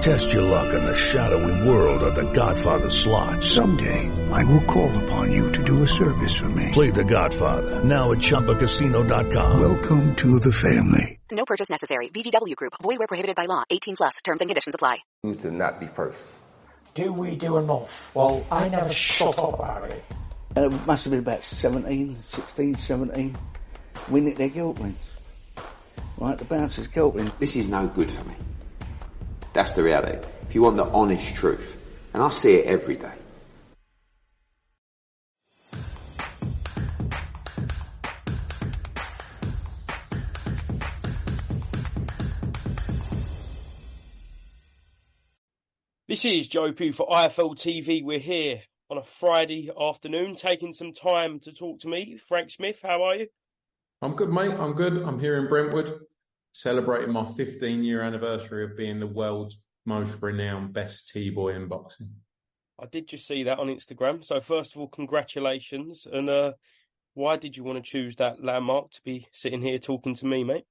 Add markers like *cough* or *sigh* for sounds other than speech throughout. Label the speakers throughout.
Speaker 1: Test your luck in the shadowy world of The Godfather slot.
Speaker 2: Someday, I will call upon you to do a service for me.
Speaker 1: Play The Godfather, now at ChumbaCasino.com.
Speaker 2: Welcome to the family.
Speaker 3: No purchase necessary. VGW Group. Void where prohibited by law. 18 plus. Terms and conditions apply.
Speaker 4: To not be first.
Speaker 5: Do we do enough? Well, I never shut up about it.
Speaker 6: Uh, it must have been about 17, 16, 17. We nicked their guilt rings. Right, the bouncer's guilt ring.
Speaker 4: This is no good for me. That's the reality. If you want the honest truth, and I see it every day.
Speaker 7: This is Joe Pugh for IFL TV. We're here on a Friday afternoon, taking some time to talk to me. Frank Smith, how are you?
Speaker 8: I'm good, mate. I'm good. I'm here in Brentwood, celebrating my 15 year anniversary of being the world's most renowned best T boy in boxing.
Speaker 7: I did just see that on Instagram. So, first of all, congratulations. And uh, why did you want to choose that landmark to be sitting here talking to me, mate?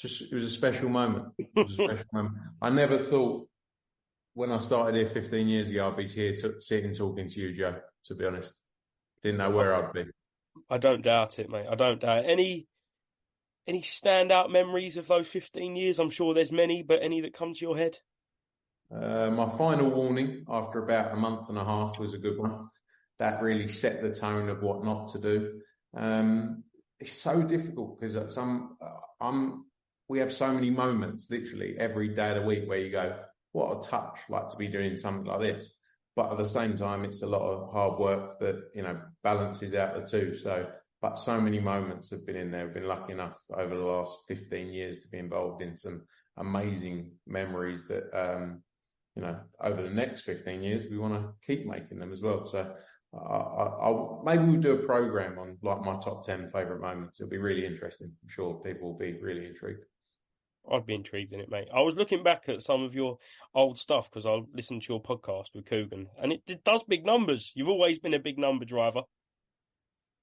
Speaker 8: Just it was a special moment. It was a *laughs* special moment. I never thought when I started here 15 years ago, I'd be here to, sitting talking to you, Joe. To be honest, didn't know where I'd be.
Speaker 7: I don't doubt it, mate. I don't doubt it. any any standout memories of those 15 years. I'm sure there's many, but any that come to your head.
Speaker 8: Uh, my final warning after about a month and a half was a good one. That really set the tone of what not to do. Um, it's so difficult because at some, uh, I'm, we have so many moments, literally every day of the week, where you go, "What a touch!" Like to be doing something like this, but at the same time, it's a lot of hard work that you know balances out the two. So, but so many moments have been in there. I've been lucky enough over the last 15 years to be involved in some amazing memories that um, you know, over the next 15 years, we want to keep making them as well. So I, will maybe we'll do a program on like my top 10 favorite moments. It'll be really interesting. I'm sure people will be really intrigued.
Speaker 7: I'd be intrigued in it, mate. I was looking back at some of your old stuff because I listened to your podcast with Coogan, and it, it, does big numbers. You've always been a big number driver.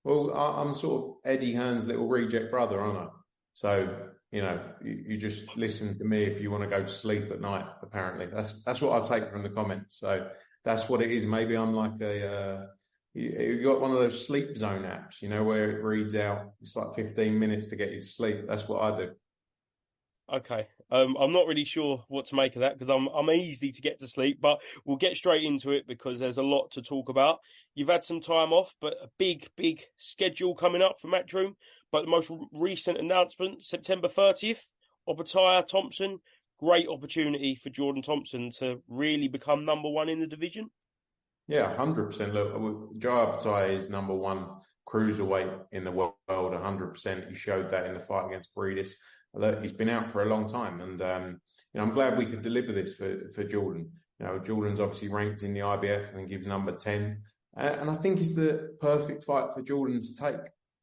Speaker 8: Well, I'm sort of Eddie Hearn's little reject brother, aren't I? So you know, you, you, just listen to me if you want to go to sleep at night. Apparently, that's that's what I take from the comments. So that's what it is. Maybe I'm like a uh, you, you got one of those sleep zone apps, you know, where it reads out. It's like 15 minutes to get you to sleep. That's what I do.
Speaker 7: Okay, um, I'm not really sure what to make of that because I'm I'm easy to get to sleep, but we'll get straight into it because there's a lot to talk about. You've had some time off, but a big big schedule coming up for Matchroom. But the most recent announcement, September 30th, Opetaia Thompson, great opportunity for Jordan Thompson to really become number one in the division.
Speaker 8: Yeah, hundred percent. Look, Joe Opetaia is number one cruiserweight in the world. hundred percent. He showed that in the fight against Briedis. He's been out for a long time, and um, you know I'm glad we could deliver this for for Jordan. You know, Jordan's obviously ranked in the IBF. I think he was number ten, uh, and I think it's the perfect fight for Jordan to take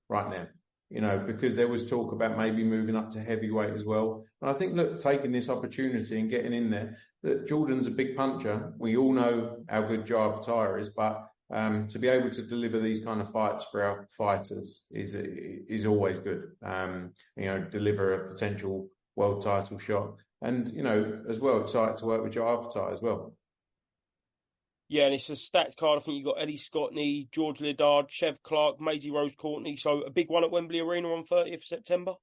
Speaker 8: right now you know, because there was talk about maybe moving up to heavyweight as well. And I think, look, taking this opportunity and getting in there, that Jordan's a big puncher. We all know how good Joe Opetaia is, but um, to be able to deliver these kind of fights for our fighters is is always good. Um, you know, deliver a potential world title shot, and you know, as well, excited to work with Joe Opetaia as well.
Speaker 7: Yeah, and it's a stacked card. I think you've got Ellie Scottney, George Liddard, Chev Clark, Maisie Rose Courtney. So a big one at Wembley Arena on 30th September.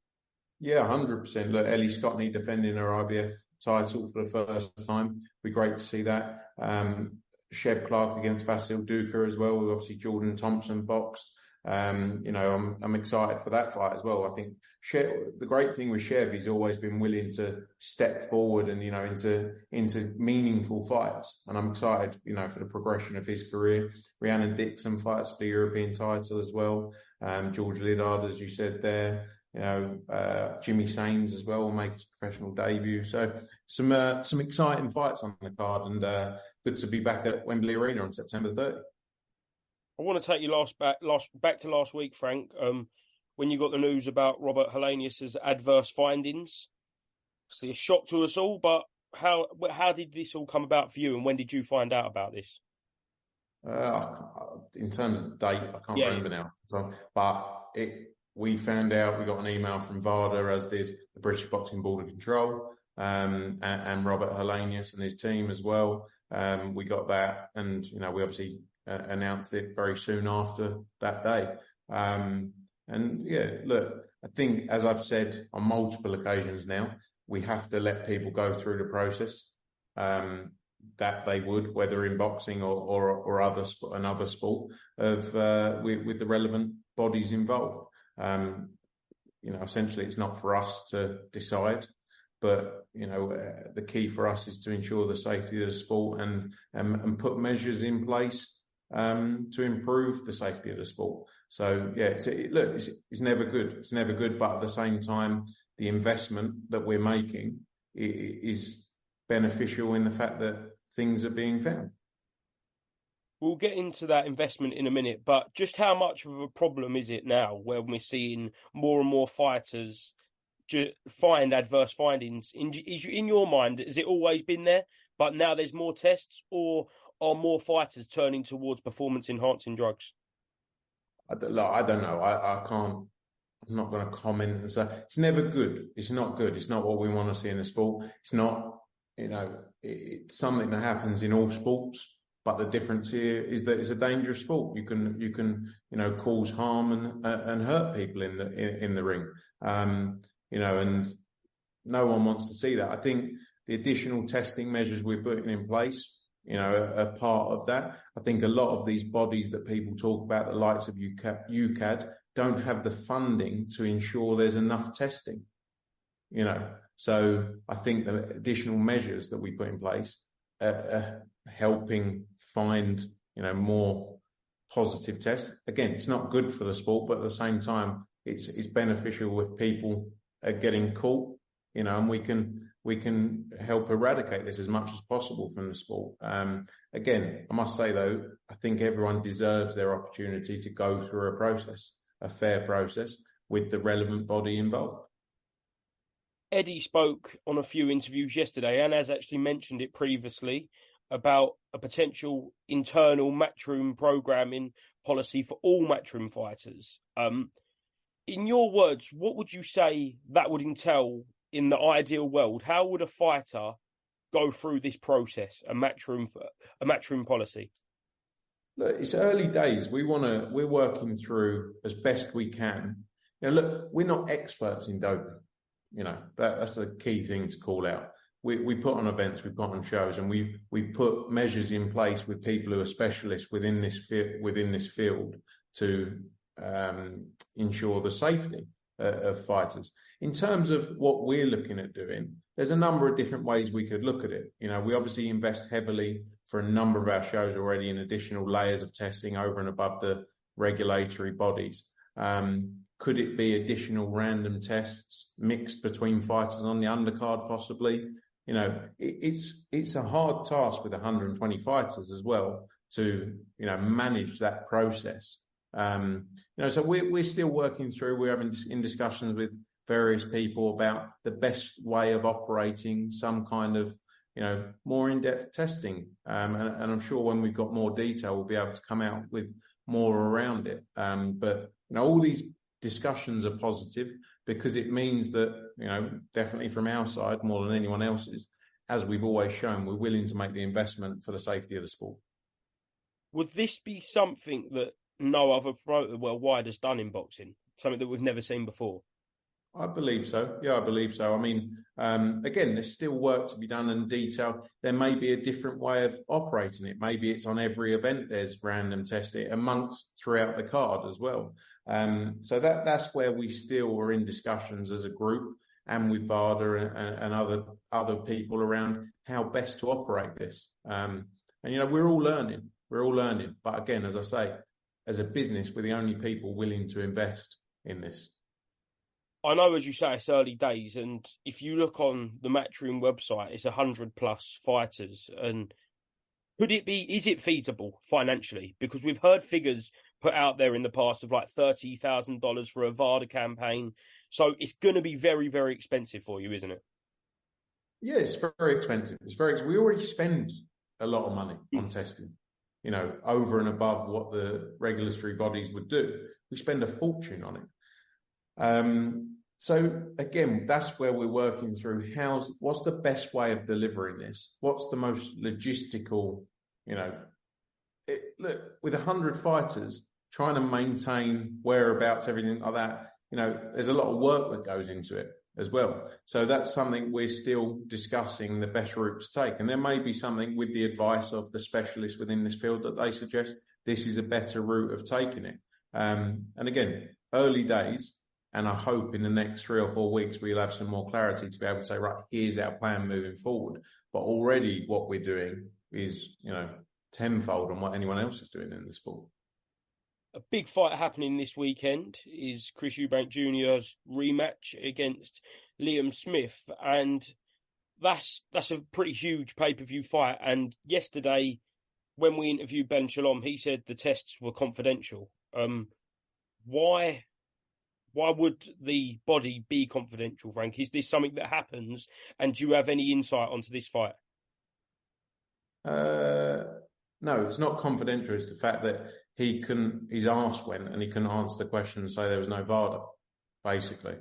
Speaker 8: Yeah, 100%. Look, Ellie Scottney defending her IBF title for the first time. It'd Be great to see that. Um, Chev Clark against Vasil Ducar as well. With obviously Jordan Thompson boxed. Um, you know, I'm I'm excited for that fight as well. I think Chev, the great thing with Chev, he's always been willing to step forward and you know into into meaningful fights, and I'm excited, you know, for the progression of his career. Rhiannon Dixon fights for the European title as well. Um, George Liddard, as you said there. You know, uh, Jimmy Sains as well will make his professional debut. So some uh, some exciting fights on the card, and uh, good to be back at Wembley Arena on September 30.
Speaker 7: I want to take you last back last back to last week, Frank. Um, when you got the news about Robert Helenius's adverse findings, obviously a shock to us all. But how how did this all come about for you, and when did you find out about this?
Speaker 8: Uh, in terms of date, I can't yeah. remember now. So, but it we found out we got an email from VADA, as did the British Boxing Board of Control, um, and, and, Robert Helenius and his team as well. Um, we got that, and you know we obviously uh, announced it very soon after that day. Um, and yeah, look, I think as I've said on multiple occasions now, we have to let people go through the process um, that they would, whether in boxing or or, or other another sport, of uh, with, with the relevant bodies involved. Um, you know, essentially, it's not for us to decide, but you know, uh, the key for us is to ensure the safety of the sport and and, and put measures in place um, to improve the safety of the sport. So yeah, it's, it, look, it's, it's never good. It's never good, but at the same time, the investment that we're making is beneficial in the fact that things are being found.
Speaker 7: We'll get into that investment in a minute, but just how much of a problem is it now when we're seeing more and more fighters find adverse findings? In, is in your mind, has it always been there, but now there's more tests, or are more fighters turning towards performance enhancing drugs?
Speaker 8: I don't, I don't know. I, I can't. I'm not going to comment and say it's never good. It's not good. It's not what we want to see in a sport. It's not. You know, it's something that happens in all sports but the difference here is that it's a dangerous sport. You can you can you know cause harm and uh, and hurt people in the in, in the ring. Um, you know, and no one wants to see that. I think the additional testing measures we're putting in place, you know, are, are part of that. I think a lot of these bodies that people talk about, the likes of UKAD, UKAD don't have the funding to ensure there's enough testing. You know, so I think the additional measures that we put in place are, helping find, you know, more positive tests. Again, it's not good for the sport, but at the same time, it's it's beneficial with people are getting caught, you know, and we can we can help eradicate this as much as possible from the sport. Um, again, I must say though, I think everyone deserves their opportunity to go through a process, a fair process with the relevant body involved.
Speaker 7: Eddie spoke on a few interviews yesterday and has actually mentioned it previously about a potential internal matchroom programming policy for all matchroom fighters. Um, in your words, what would you say that would entail in the ideal world? How would a fighter go through this process, a matchroom a matchroom policy?
Speaker 8: Look, it's early days. We want to. We're working through as best we can. You know, look, we're not experts in doping. You know, that, that's the key thing to call out we, we put on events, we put on shows, and we we put measures in place with people who are specialists within this within this field to um, ensure the safety uh, of fighters. In terms of what we're looking at doing, there's a number of different ways we could look at it. You know, we obviously invest heavily for a number of our shows already in additional layers of testing over and above the regulatory bodies. Um, could it be additional random tests mixed between fighters on the undercard, possibly? You know, it, it's it's a hard task with 120 fighters as well to you know manage that process. Um, you know, so we're we're still working through. We're having in discussions with various people about the best way of operating some kind of you know, more in-depth testing. Um, and, and, I'm sure when we've got more detail, we'll be able to come out with more around it. Um, but you know, all these discussions are positive because it means that you know, definitely from our side, more than anyone else's, as we've always shown, we're willing to make the investment for the safety of the sport.
Speaker 7: Would this be something that no other promoter worldwide has done in boxing? Something that we've never seen before?
Speaker 8: I believe so. Yeah, I believe so. I mean, um, again, there's still work to be done in detail. There may be a different way of operating it. Maybe it's on every event. There's random testing amongst throughout the card as well. Um, so that that's where we still are in discussions as a group and with VADA and, and other other people around how best to operate this. Um, and you know, we're all learning. We're all learning. But again, as I say, as a business, we're the only people willing to invest in this.
Speaker 7: I know, as you say, it's early days, and if you look on the Matchroom website, it's a hundred plus fighters. And could it be? Is it feasible financially? Because we've heard figures put out there in the past of like thirty thousand dollars for a VADA campaign, so it's going to be very, very expensive for you, isn't it?
Speaker 8: Yeah, it's very expensive. It's very. We already spend a lot of money on mm. testing, you know, over and above what the regulatory bodies would do. We spend a fortune on it. Um, so again, that's where we're working through. How's what's the best way of delivering this? What's the most logistical? You know, look with a hundred fighters trying to maintain whereabouts, everything like that. You know, there's a lot of work that goes into it as well. So that's something we're still discussing the best route to take. And there may be something with the advice of the specialists within this field that they suggest this is a better route of taking it. Um, and again, early days, and I hope in the next three or four weeks we'll have some more clarity to be able to say, right, here's our plan moving forward. But already what we're doing is, you know, tenfold on what anyone else is doing in the sport.
Speaker 7: A big fight happening this weekend is Chris Eubank Jr.'s rematch against Liam Smith, and that's that's a pretty huge pay per view fight. And yesterday, when we interviewed Ben Shalom, he said the tests were confidential. Um, why why would the body be confidential, Frank? Is this something that happens? And do you have any insight onto this fight?
Speaker 8: Uh, no, it's not confidential. It's the fact that he couldn't, his arse went and he couldn't answer the question and say there was no VADA, basically.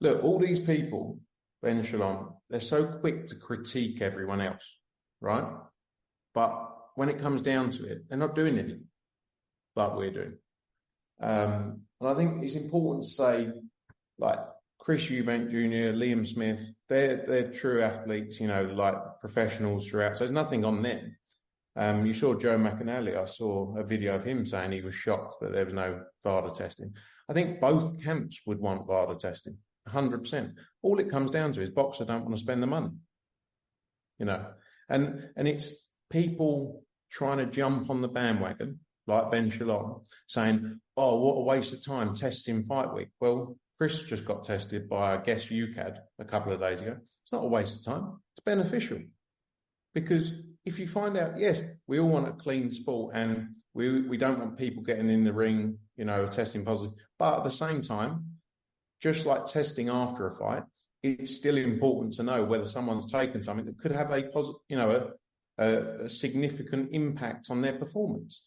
Speaker 8: Look, all these people, Ben Shalom, they're so quick to critique everyone else, right? But when it comes down to it, they're not doing anything like we're doing. Um, and I think it's important to say, like Chris Eubank Jr., Liam Smith, they're they're true athletes, you know, like professionals throughout. So there's nothing on them. Um, you saw Joe McNally. I saw a video of him saying he was shocked that there was no VADA testing. I think both camps would want VADA testing, 100%. All it comes down to is boxers don't want to spend the money, you know, and and it's people trying to jump on the bandwagon like Ben Shalom, saying, "Oh, what a waste of time testing fight week." Well, Chris just got tested by, I guess, UKAD a couple of days ago. It's not a waste of time. It's beneficial because if you find out, yes, we all want a clean sport and we we don't want people getting in the ring, you know, testing positive. But at the same time, just like testing after a fight, it's still important to know whether someone's taken something that could have a positive, you know, a, a, a significant impact on their performance.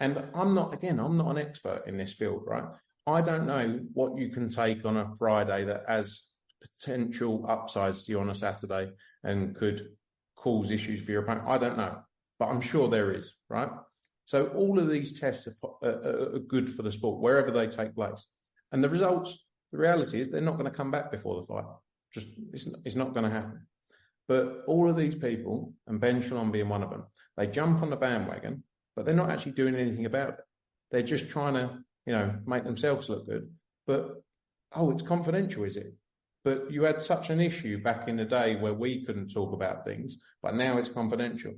Speaker 8: And I'm not, again, I'm not an expert in this field, right? I don't know what you can take on a Friday that has potential upsides to you on a Saturday and could cause issues for your opponent. I don't know, but I'm sure there is, right? So all of these tests are, are, are good for the sport wherever they take place. And the results, the reality is they're not going to come back before the fight. Just, it's, it's not going to happen. But all of these people, and Ben Shalom being one of them, they jump on the bandwagon but they're not actually doing anything about it. They're just trying to, you know, make themselves look good. But oh, it's confidential, is it? But you had such an issue back in the day where we couldn't talk about things, but now it's confidential.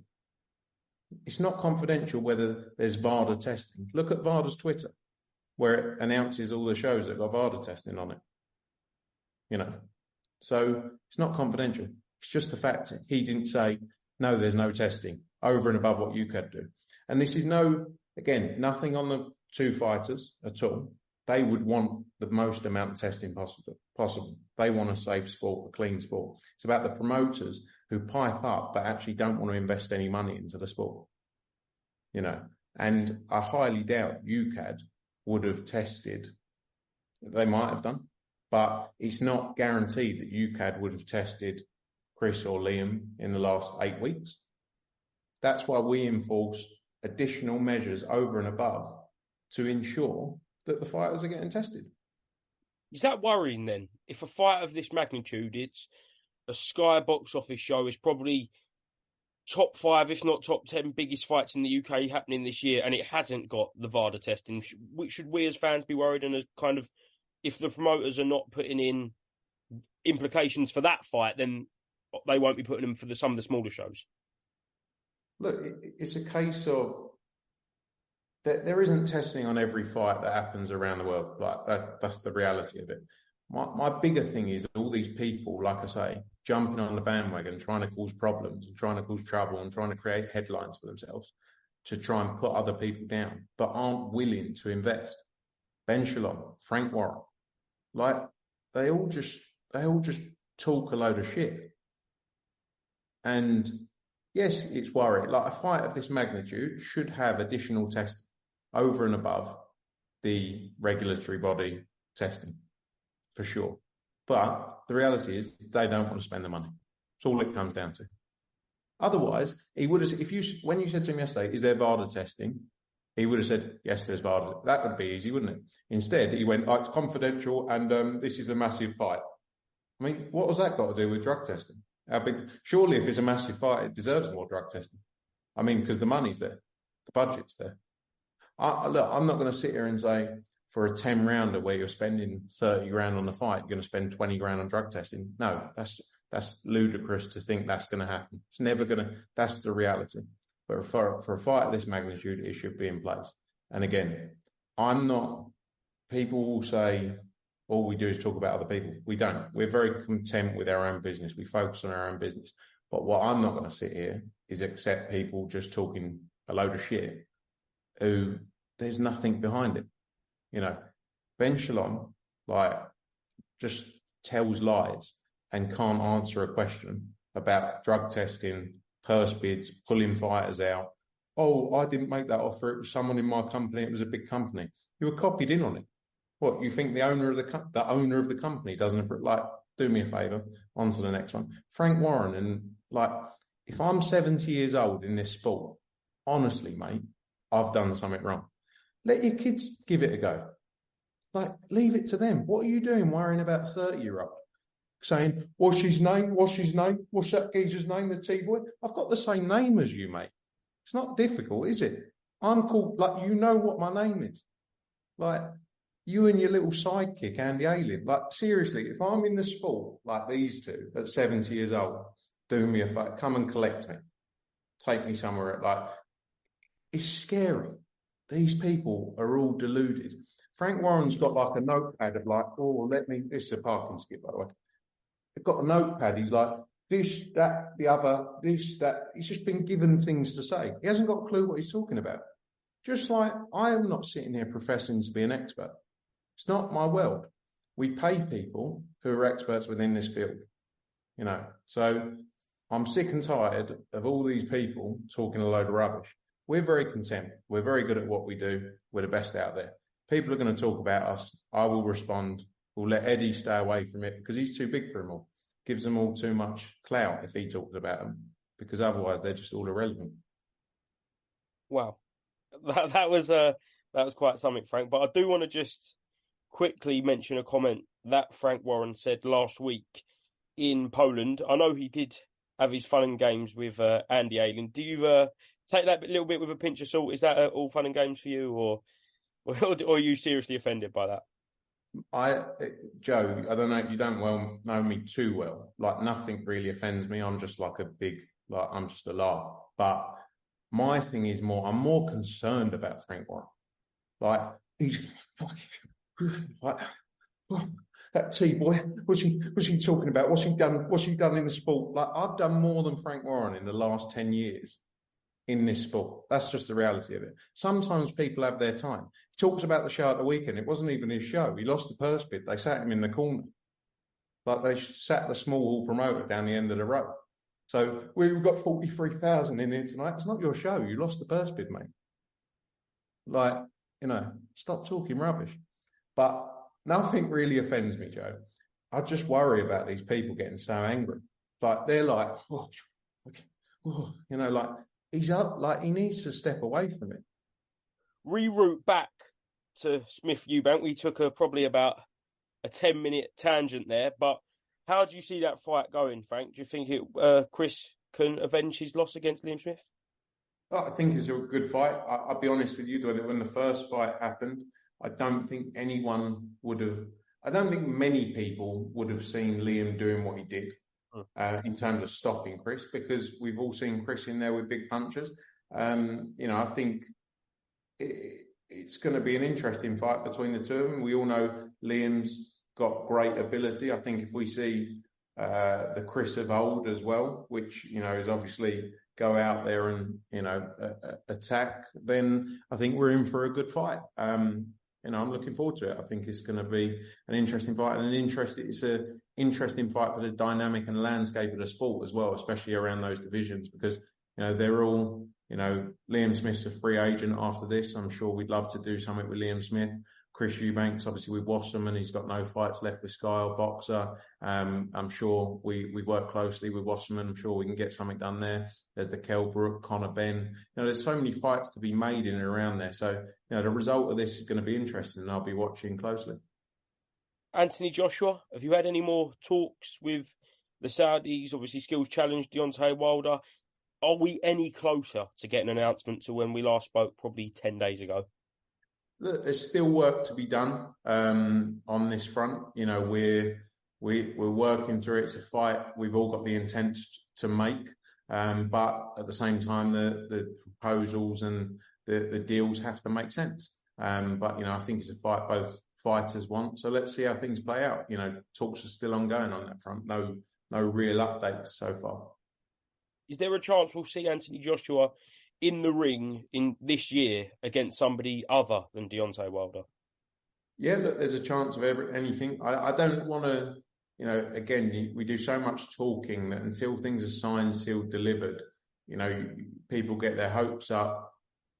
Speaker 8: It's not confidential whether there's VADA testing. Look at VADA's Twitter, where it announces all the shows that got VADA testing on it. You know, so it's not confidential. It's just the fact he didn't say, no, there's no testing over and above what you could do. And this is no, again, nothing on the two fighters at all. they would want the most amount of testing possible. Possible. They want a safe sport, a clean sport. It's about the promoters who pipe up but actually don't want to invest any money into the sport. You know, and I highly doubt UKAD would have tested. They might have done, but it's not guaranteed that UKAD would have tested Chris or Liam in the last eight weeks. That's why we enforce additional measures over and above to ensure that the fighters are getting tested.
Speaker 7: Is that worrying then? If a fight of this magnitude, it's a Sky box office show, is probably top five, if not top ten, biggest fights in the UK happening this year, and it hasn't got the VADA testing. Should we as fans be worried? And as kind of, if the promoters are not putting in implications for that fight, then they won't be putting them for the, some of the smaller shows.
Speaker 8: Look, it's a case of there, there isn't testing on every fight that happens around the world. Like that, that's the reality of it. My, my bigger thing is all these people, like I say, jumping on the bandwagon, trying to cause problems and trying to cause trouble and trying to create headlines for themselves to try and put other people down, but aren't willing to invest. Ben Shalom, Frank Warren, like they all just they all just talk a load of shit. And yes, it's worrying. Like a fight of this magnitude should have additional testing over and above the regulatory body testing for sure. But the reality is they don't want to spend the money. That's all it comes down to. Otherwise, he would have, if you, when you said to him yesterday, is there VADA testing? He would have said, yes, there's VADA. That would be easy, wouldn't it? Instead, he went, oh, it's confidential and um, this is a massive fight. I mean, what has that got to do with drug testing? Uh, How big? Surely, if it's a massive fight, it deserves more drug testing. I mean, because the money's there, the budget's there. I, look, I'm not going to sit here and say for a 10 rounder where you're spending 30 grand on the fight, you're going to spend 20 grand on drug testing. No, that's that's ludicrous to think that's going to happen. It's never going to. That's the reality. But for for a fight of this magnitude, it should be in place. And again, I'm not. People will say all we do is talk about other people. We don't. We're very content with our own business. We focus on our own business. But what I'm not going to sit here is accept people just talking a load of shit who there's nothing behind it. You know, Ben Shalom, like, just tells lies and can't answer a question about drug testing, purse bids, pulling fighters out. Oh, I didn't make that offer. It was someone in my company. It was a big company. You were copied in on it. What you think the owner of the co- the owner of the company doesn't like? Do me a favor. On to the next one. Frank Warren and like, if I'm 70 years old in this sport, honestly, mate, I've done something wrong. Let your kids give it a go. Like, leave it to them. What are you doing worrying about 30 year old? Saying, what's his name? What's his name? What's that geezer's name? The T boy? I've got the same name as you, mate. It's not difficult, is it? I'm called, like, you know what my name is. Like, you and your little sidekick, Andy Allen. Like, seriously, if I'm in the sport like these two at 70 years old, do me a favor, come and collect me. Take me somewhere. Like, it's scary. These people are all deluded. Frank Warren's got like a notepad of like, oh, let me, this is a parking skip, by the way. They've got a notepad. He's like, this, that, the other, this, that. He's just been given things to say. He hasn't got a clue what he's talking about. Just like I am not sitting here professing to be an expert. It's not my world. We pay people who are experts within this field, you know. So I'm sick and tired of all these people talking a load of rubbish. We're very content. We're very good at what we do. We're the best out there. People are going to talk about us. I will respond. We'll let Eddie stay away from it because he's too big for them all. Gives them all too much clout if he talks about them because otherwise they're just all irrelevant.
Speaker 7: Wow, that that was uh that was quite something, Frank. But I do want to just quickly mention a comment that Frank Warren said last week in Poland. I know he did have his fun and games with uh, Andy Allen. Do you uh, take that little bit with a pinch of salt. Is that uh, all fun and games for you, or *laughs* or are you seriously offended by that?
Speaker 8: I, Joe, I don't know. You don't well know me too well. Like nothing really offends me. I'm just like a big, like I'm just a laugh. But my thing is more. I'm more concerned about Frank Warren. Like he's *laughs* *sighs* like oh, that T boy. What's he? What's he talking about? What's he done? What's he done in the sport? Like I've done more than Frank Warren in the last ten years in this sport. That's just the reality of it. Sometimes people have their time. He talks about the show at the weekend. It wasn't even his show. He lost the purse bid. They sat him in the corner. Like they sat the small hall promoter down the end of the row. So we've got 43,000 in here tonight. It's not your show. You lost the purse bid, mate. Like, you know, stop talking rubbish. But nothing really offends me, Joe. I just worry about these people getting so angry. Like they're like, oh, oh, you know, like he's up, like he needs to step away from it.
Speaker 7: Reroute back to Smith Eubank. We took a probably about a ten minute tangent there, but how do you see that fight going, Frank? Do you think it, uh, Chris can avenge his loss against Liam Smith?
Speaker 8: Oh, I think it's a good fight. I, will be honest with you, when the first fight happened, I don't think anyone would have. I don't think many people would have seen Liam doing what he did hmm. uh, in terms of stopping Chris, because we've all seen Chris in there with big punches. Um, you know, I think it, it's going to be an interesting fight between the two of them. We all know Liam's got great ability. I think if we see uh, the Chris of old as well, which you know is obviously go out there and you know uh, attack, then I think we're in for a good fight. Um, you know, I'm looking forward to it. I think it's going to be an interesting fight and an interest. It's a interesting fight for the dynamic and landscape of the sport as well, especially around those divisions because you know they're all you know Liam Smith's a free agent after this. I'm sure we'd love to do something with Liam Smith. Chris Eubanks, obviously with Wasserman, he's got no fights left with Skyle Boxer. Um, I'm sure we, we work closely with Wasserman. I'm sure we can get something done there. There's the Kell Brook, Conor Benn. You know, there's so many fights to be made in and around there. So, you know, the result of this is going to be interesting and I'll be watching closely.
Speaker 7: Anthony Joshua, have you had any more talks with the Saudis? Obviously, skills challenge Deontay Wilder. Are we any closer to getting an announcement to when we last spoke, probably 10 days ago?
Speaker 8: There's still work to be done um, on this front. You know, we're we, we're working through it. It's a fight we've all got the intent to make, um, but at the same time, the the proposals and the, the deals have to make sense. Um, but you know, I think it's a fight both fighters want. So let's see how things play out. You know, talks are still ongoing on that front. No no real updates so far.
Speaker 7: Is there a chance we'll see Anthony Joshua in the ring in this year against somebody other than Deontay Wilder?
Speaker 8: Yeah, look, there's a chance of every, anything. I, I don't want to, you know, again, we do so much talking that until things are signed, sealed, delivered, you know, people get their hopes up.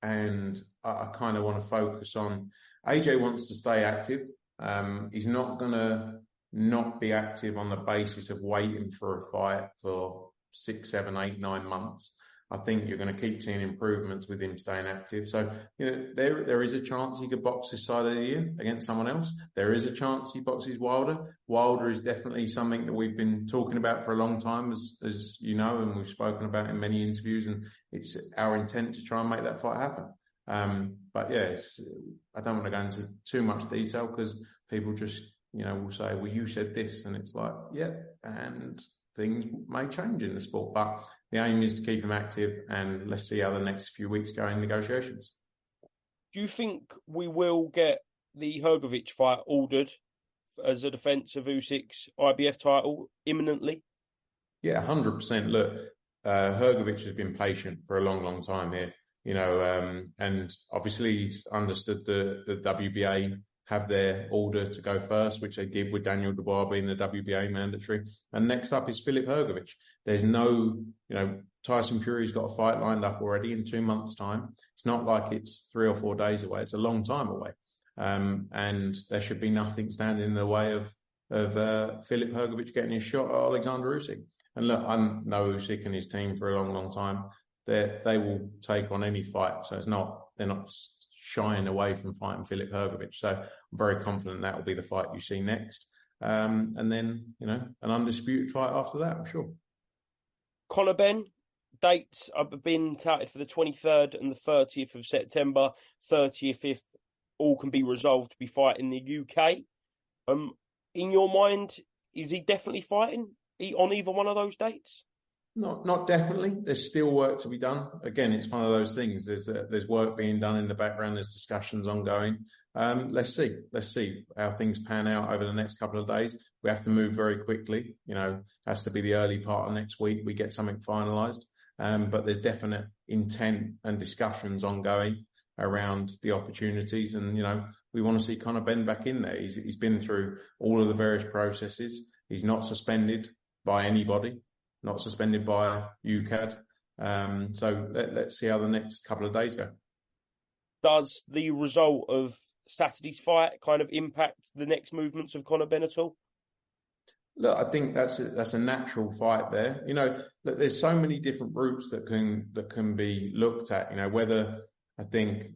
Speaker 8: And I, I kind of want to focus on AJ wants to stay active. Um, he's not going to not be active on the basis of waiting for a fight for six, seven, eight, nine months. I think you're going to keep seeing improvements with him staying active. So, you know, there there is a chance he could box this side of the year against someone else. There is a chance he boxes Wilder. Wilder is definitely something that we've been talking about for a long time, as as you know, and we've spoken about in many interviews. And it's our intent to try and make that fight happen. Um, but yeah, I don't want to go into too much detail because people just, you know, will say, well, you said this. And it's like, yeah, and things may change in the sport. But the aim is to keep him active, and let's see how the next few weeks go in negotiations.
Speaker 7: Do you think we will get the Hrgovic fight ordered as a defence of Usyk's IBF title imminently?
Speaker 8: Yeah, hundred percent. Look, uh, Hrgovic has been patient for a long, long time here. You know, um, and obviously he's understood the the WBA have their order to go first, which they did with Daniel Dubois being the WBA mandatory. And next up is Filip Hrgovic. There's no, you know, Tyson Fury's got a fight lined up already in two months' time. It's not like it's three or four days away. It's a long time away. Um, and there should be nothing standing in the way of, of, uh, Filip Hrgovic getting his shot at Alexander Usyk. And look, I know Usyk and his team for a long, long time. They they will take on any fight. So it's not, they're not shying away from fighting Filip Hrgovic. So I'm very confident that will be the fight you see next. Um, and then, you know, an undisputed fight after that, I'm sure.
Speaker 7: Conor Benn, dates have been touted for the 23rd and the 30th of September. 30th, if all can be resolved, to be fighting the UK. Um, in your mind, is he definitely fighting on either one of those dates?
Speaker 8: Not, not definitely. There's still work to be done. Again, it's one of those things. There's uh, there's work being done in the background. There's discussions ongoing. Um, let's see. Let's see how things pan out over the next couple of days. We have to move very quickly. You know, has to be the early part of next week. We get something finalised. Um, but there's definite intent and discussions ongoing around the opportunities. And, you know, we want to see Conor Benn back in there. He's, he's been through all of the various processes. He's not suspended by anybody, not suspended by UKAD. Um, so let, let's see how the next couple of days go.
Speaker 7: Does the result of Saturday's fight kind of impact the next movements of Conor Benn at all?
Speaker 8: Look, I think that's a, that's a natural fight there. You know, look, there's so many different routes that can that can be looked at. You know, whether I think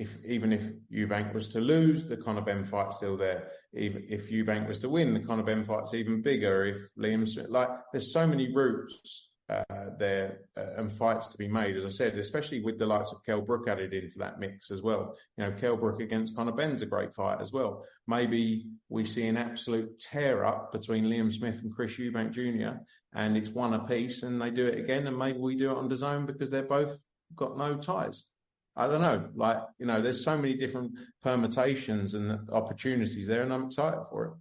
Speaker 8: if even if Eubank was to lose, the Conor Benn fight's still there. Even if Eubank was to win, the Conor Benn fight's even bigger. If Liam Smith, like, there's so many routes uh, there uh, and fights to be made. As I said, especially with the likes of Kell Brook added into that mix as well. You know, Kell Brook against Conor Benn's a great fight as well. Maybe we see an absolute tear up between Liam Smith and Chris Eubank Jr. and it's one apiece, and they do it again, and maybe we do it on DAZN because they're both got no ties. I don't know. Like, you know, there's so many different permutations and opportunities there, and I'm excited for it.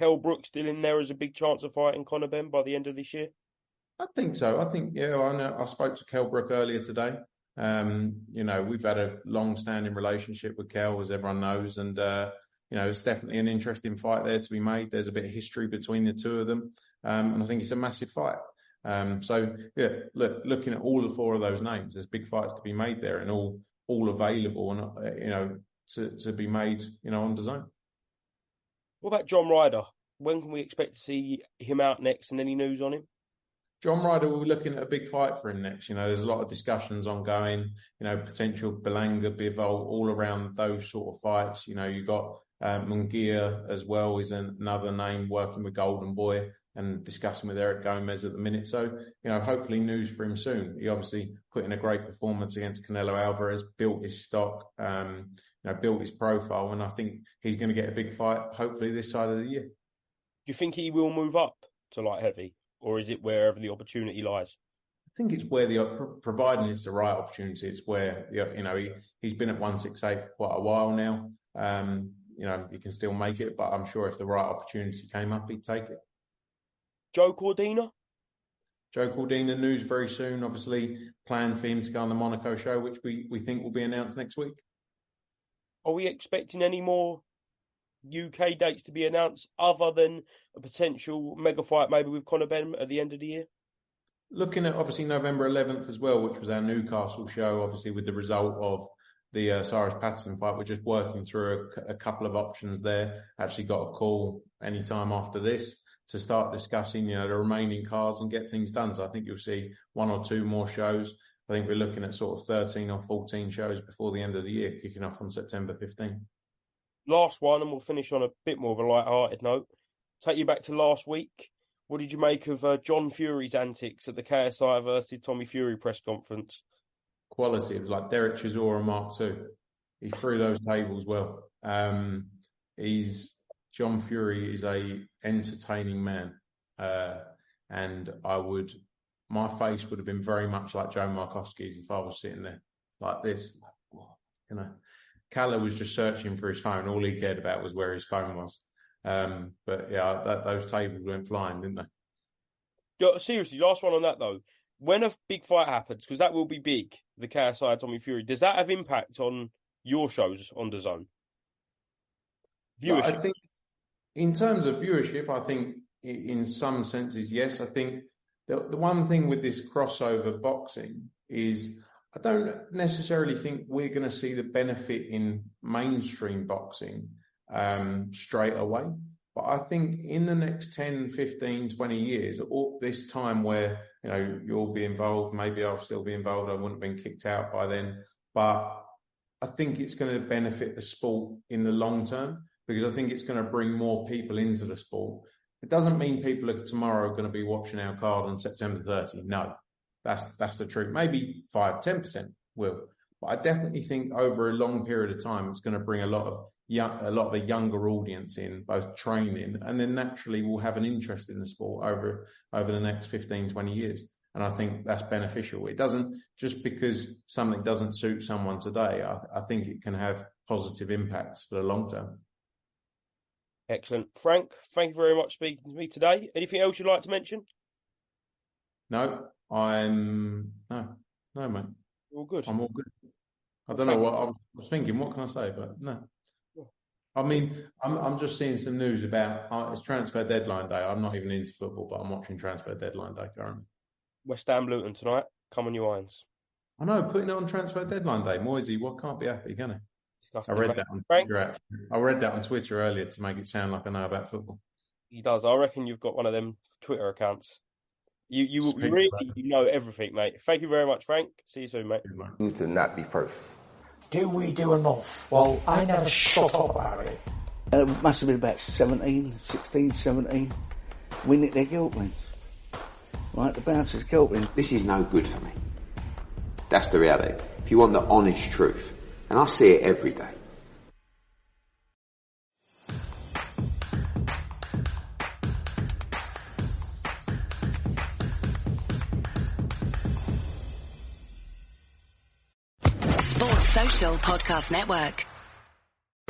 Speaker 7: Kell Brook still in there as a big chance of fighting Conor Benn by the end of this year?
Speaker 8: I think so. I think, yeah, I know. I spoke to Kell Brook earlier today. Um, you know, we've had a long standing relationship with Kell, as everyone knows. And, uh, you know, it's definitely an interesting fight there to be made. There's a bit of history between the two of them. Um, and I think it's a massive fight. Um, so yeah, look, looking at all the four of those names, there's big fights to be made there and all, all available and, uh, you know, to, to be made, you know, on DAZN.
Speaker 7: What about John Ryder? When can we expect to see him out next and any news on him?
Speaker 8: John Ryder, we're looking at a big fight for him next. You know, there's a lot of discussions ongoing, you know, potential Berlanga, Bivol, all around those sort of fights. You know, you've got um, Munguia as well, is another name working with Golden Boy and discussing with Eric Gomez at the minute. So, you know, hopefully news for him soon. He obviously put in a great performance against Canelo Alvarez, built his stock, um, you know, built his profile, and I think he's going to get a big fight, hopefully this side of the year.
Speaker 7: Do you think he will move up to light heavy, or is it wherever the opportunity lies?
Speaker 8: I think it's where the providing it's the right opportunity. It's where the, you know he he's been at one six eight for quite a while now. Um, you know he can still make it, but I'm sure if the right opportunity came up, he'd take it.
Speaker 7: Joe Cordina?
Speaker 8: Joe Cordina news very soon. Obviously, planned for him to go on the Monaco show, which we, we think will be announced next week.
Speaker 7: Are we expecting any more UK dates to be announced other than a potential mega fight maybe with Conor Benn at the end of the year?
Speaker 8: Looking at obviously November 11th as well, which was our Newcastle show, obviously with the result of the uh, Cyrus Patterson fight. We're just working through a, a couple of options there. Actually got a call any time after this to start discussing, you know, the remaining cards and get things done. So I think you'll see one or two more shows. I think we're looking at sort of 13 or 14 shows before the end of the year, kicking off on September 15.
Speaker 7: Last one, and we'll finish on a bit more of a light-hearted note. Take you back to last week. What did you make of uh, John Fury's antics at the KSI versus Tommy Fury press conference?
Speaker 8: Quality. It was like Derek Chisora Mark II. He threw those tables well. Um, he's John Fury is a entertaining man, uh, and I would my face would have been very much like Joe Markowski's if I was sitting there like this. You know, Kalle was just searching for his phone. All he cared about was where his phone was. Um, but yeah, that, those tables went flying, didn't they?
Speaker 7: Yeah, seriously, last one on that though. When a big fight happens, because that will be big, the KSI Tommy Fury, does that have impact on your shows on the zone?
Speaker 8: Viewership. I think in terms of viewership, I think in some senses, yes. I think the, the one thing with this crossover boxing is I don't necessarily think we're going to see the benefit in mainstream boxing um, straight away. But I think in the next 10, 15, 20 years, all this time where, you know, you'll be involved, maybe I'll still be involved. I wouldn't have been kicked out by then. But I think it's going to benefit the sport in the long term because I think it's going to bring more people into the sport. It doesn't mean people are tomorrow going to be watching our card on September 30. No, that's that's the truth. Maybe five, ten percent will, but I definitely think over a long period of time, it's going to bring a lot of young, a lot of a younger audience in, both training, and then naturally will have an interest in the sport over over the next 15, 20 years. And I think that's beneficial. It doesn't just because something doesn't suit someone today. I, I think it can have positive impacts for the long term.
Speaker 7: Excellent. Frank, thank you very much for speaking to me today. Anything else you'd like to mention?
Speaker 8: No, I'm no, no, mate.
Speaker 7: All good.
Speaker 8: I'm all good. I don't know what I was thinking. What can I say? But no. I mean, I'm I'm just seeing some news about uh, it's transfer deadline day. I'm not even into football, but I'm watching transfer deadline day currently.
Speaker 7: West Ham Luton tonight. Come on, you irons.
Speaker 8: I know, putting it on transfer deadline day. Moisey, what can't be happy, can he?
Speaker 7: Disgusting,
Speaker 8: I read that on
Speaker 7: Frank?
Speaker 8: Twitter. Actually. I read that on Twitter earlier to make it sound like I know about football.
Speaker 7: He does. I reckon you've got one of them Twitter accounts. You you
Speaker 8: Speak
Speaker 7: really you know everything, mate. Thank you very much, Frank. See you soon, mate.
Speaker 9: Needs to not be first.
Speaker 5: Do we do enough? Well, I never shut up about it.
Speaker 6: Uh, it must have been about 17, 16, 17. We nicked their guilt wins. Right, the bouncers guilt wins.
Speaker 4: This is no good for me. That's the reality. If you want the honest truth, and I see it every day.
Speaker 10: Sports Social Podcast Network.